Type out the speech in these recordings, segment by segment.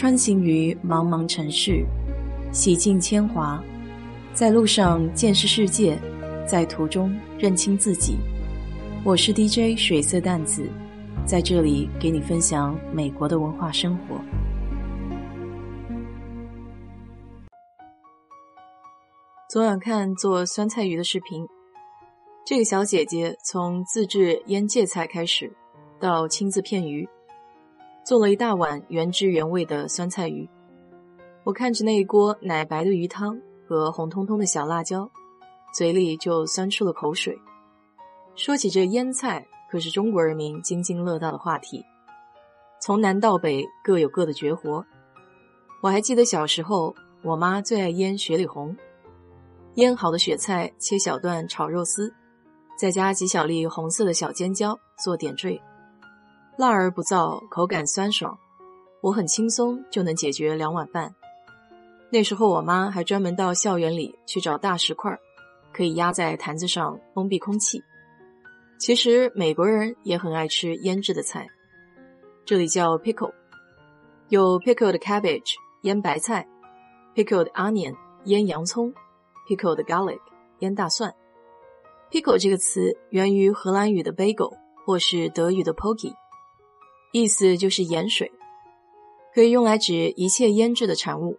穿行于茫茫城市，洗尽铅华，在路上见识世界，在途中认清自己。我是 DJ 水色淡子，在这里给你分享美国的文化生活。昨晚看做酸菜鱼的视频，这个小姐姐从自制腌芥菜开始，到亲自片鱼，做了一大碗原汁原味的酸菜鱼。我看着那一锅奶白的鱼汤和红彤彤的小辣椒，嘴里就酸出了口水。说起这腌菜，可是中国人民津津乐道的话题。从南到北各有各的绝活。我还记得小时候，我妈最爱腌雪里红。腌好的雪菜切小段炒肉丝，再加几小粒红色的小尖椒做点缀，辣而不燥，口感酸爽。我很轻松就能解决两碗饭。那时候我妈还专门到校园里去找大石块，可以压在坛子上封闭空气。其实美国人也很爱吃腌制的菜，这里叫 pickle，有 pickled cabbage 腌白菜，pickled onion 腌洋葱，pickled garlic 腌大蒜。pickle 这个词源于荷兰语的 bagel 或是德语的 poke，意思就是盐水，可以用来指一切腌制的产物，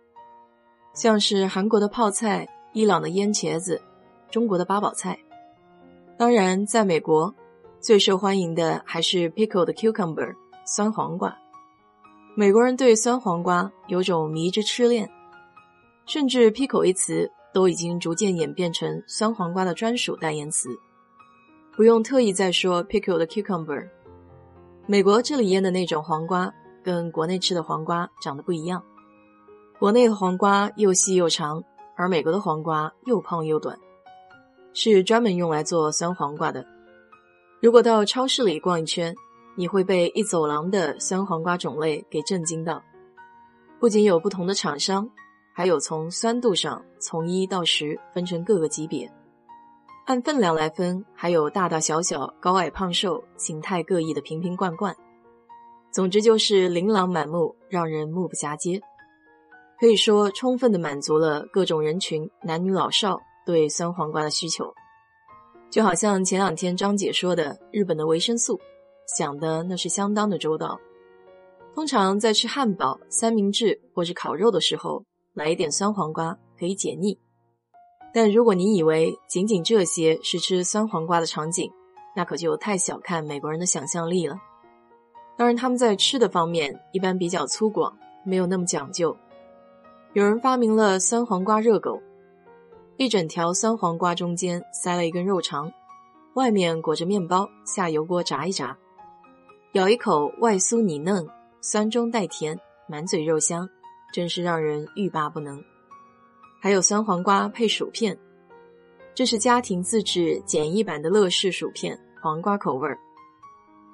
像是韩国的泡菜、伊朗的腌茄子、中国的八宝菜。当然，在美国，最受欢迎的还是 pickled cucumber 酸黄瓜。美国人对酸黄瓜有种迷之痴恋，甚至 pickle 一词都已经逐渐演变成酸黄瓜的专属代言词。不用特意再说 pickled cucumber。美国这里腌的那种黄瓜跟国内吃的黄瓜长得不一样，国内的黄瓜又细又长，而美国的黄瓜又胖又短。是专门用来做酸黄瓜的。如果到超市里逛一圈，你会被一走廊的酸黄瓜种类给震惊到。不仅有不同的厂商，还有从酸度上从一到十分成各个级别，按分量来分，还有大大小小、高矮胖瘦、形态各异的瓶瓶罐罐。总之就是琳琅满目，让人目不暇接。可以说，充分的满足了各种人群，男女老少。对酸黄瓜的需求，就好像前两天张姐说的，日本的维生素，想的那是相当的周到。通常在吃汉堡、三明治或是烤肉的时候，来一点酸黄瓜可以解腻。但如果你以为仅仅这些是吃酸黄瓜的场景，那可就太小看美国人的想象力了。当然，他们在吃的方面一般比较粗犷，没有那么讲究。有人发明了酸黄瓜热狗。一整条酸黄瓜中间塞了一根肉肠，外面裹着面包，下油锅炸一炸，咬一口外酥里嫩，酸中带甜，满嘴肉香，真是让人欲罢不能。还有酸黄瓜配薯片，这是家庭自制简易版的乐事薯片，黄瓜口味儿。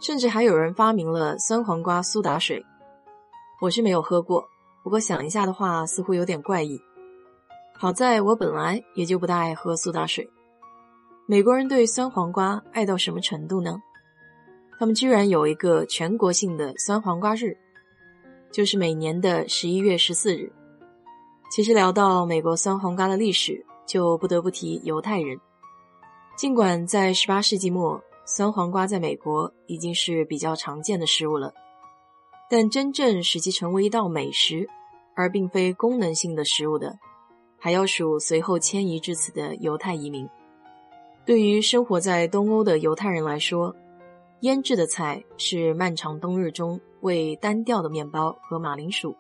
甚至还有人发明了酸黄瓜苏打水，我是没有喝过，不过想一下的话，似乎有点怪异。好在我本来也就不大爱喝苏打水。美国人对酸黄瓜爱到什么程度呢？他们居然有一个全国性的酸黄瓜日，就是每年的十一月十四日。其实聊到美国酸黄瓜的历史，就不得不提犹太人。尽管在十八世纪末，酸黄瓜在美国已经是比较常见的食物了，但真正使其成为一道美食，而并非功能性的食物的。还要数随后迁移至此的犹太移民。对于生活在东欧的犹太人来说，腌制的菜是漫长冬日中为单调的面包和马铃薯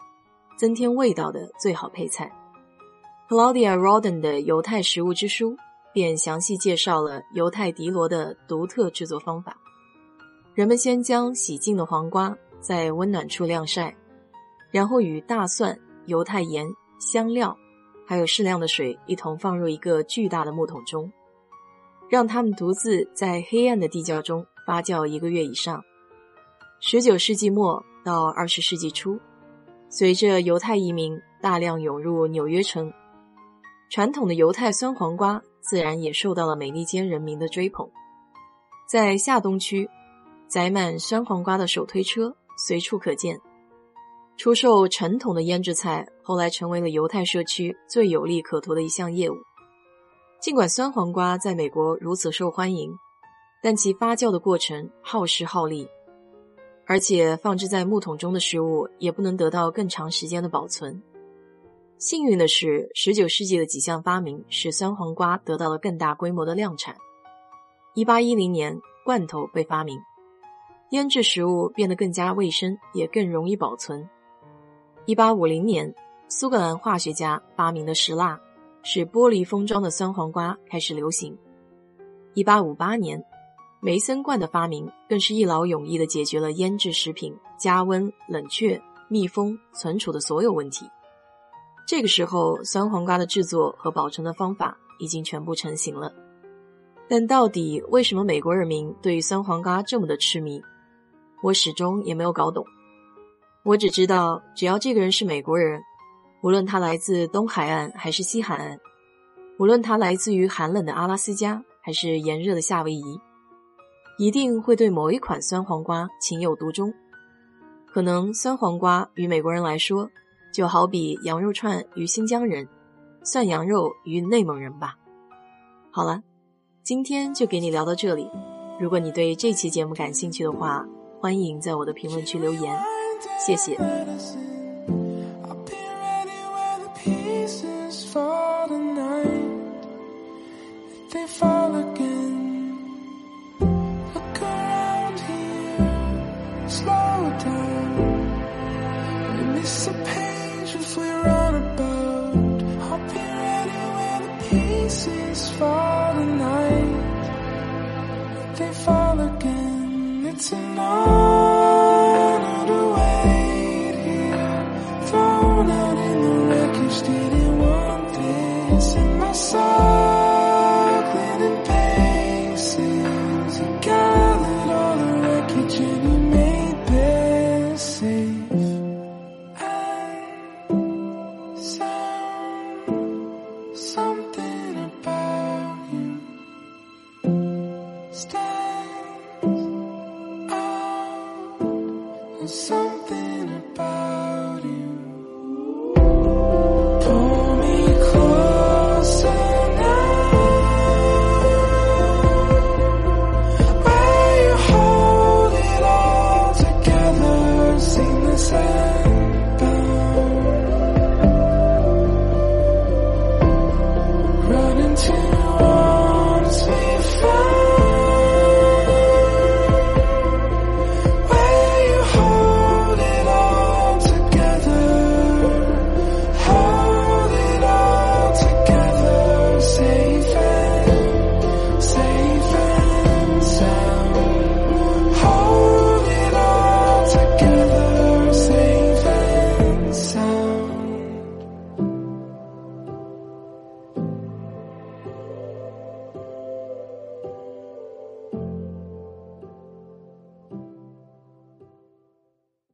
增添味道的最好配菜。Claudia Roden 的《犹太食物之书》便详细介绍了犹太迪罗的独特制作方法。人们先将洗净的黄瓜在温暖处晾晒，然后与大蒜、犹太盐、香料。还有适量的水一同放入一个巨大的木桶中，让它们独自在黑暗的地窖中发酵一个月以上。十九世纪末到二十世纪初，随着犹太移民大量涌入纽约城，传统的犹太酸黄瓜自然也受到了美利坚人民的追捧。在下东区，载满酸黄瓜的手推车随处可见。出售传统的腌制菜，后来成为了犹太社区最有利可图的一项业务。尽管酸黄瓜在美国如此受欢迎，但其发酵的过程耗时耗力，而且放置在木桶中的食物也不能得到更长时间的保存。幸运的是，19世纪的几项发明使酸黄瓜得到了更大规模的量产。1810年，罐头被发明，腌制食物变得更加卫生，也更容易保存。1850年，苏格兰化学家发明的石蜡，使玻璃封装的酸黄瓜开始流行。1858年，梅森罐的发明更是一劳永逸地解决了腌制食品加温、冷却、密封、存储的所有问题。这个时候，酸黄瓜的制作和保存的方法已经全部成型了。但到底为什么美国人民对于酸黄瓜这么的痴迷，我始终也没有搞懂。我只知道，只要这个人是美国人，无论他来自东海岸还是西海岸，无论他来自于寒冷的阿拉斯加还是炎热的夏威夷，一定会对某一款酸黄瓜情有独钟。可能酸黄瓜与美国人来说，就好比羊肉串与新疆人，涮羊肉与内蒙人吧。好了，今天就给你聊到这里。如果你对这期节目感兴趣的话，欢迎在我的评论区留言，谢谢。Pieces for the night. so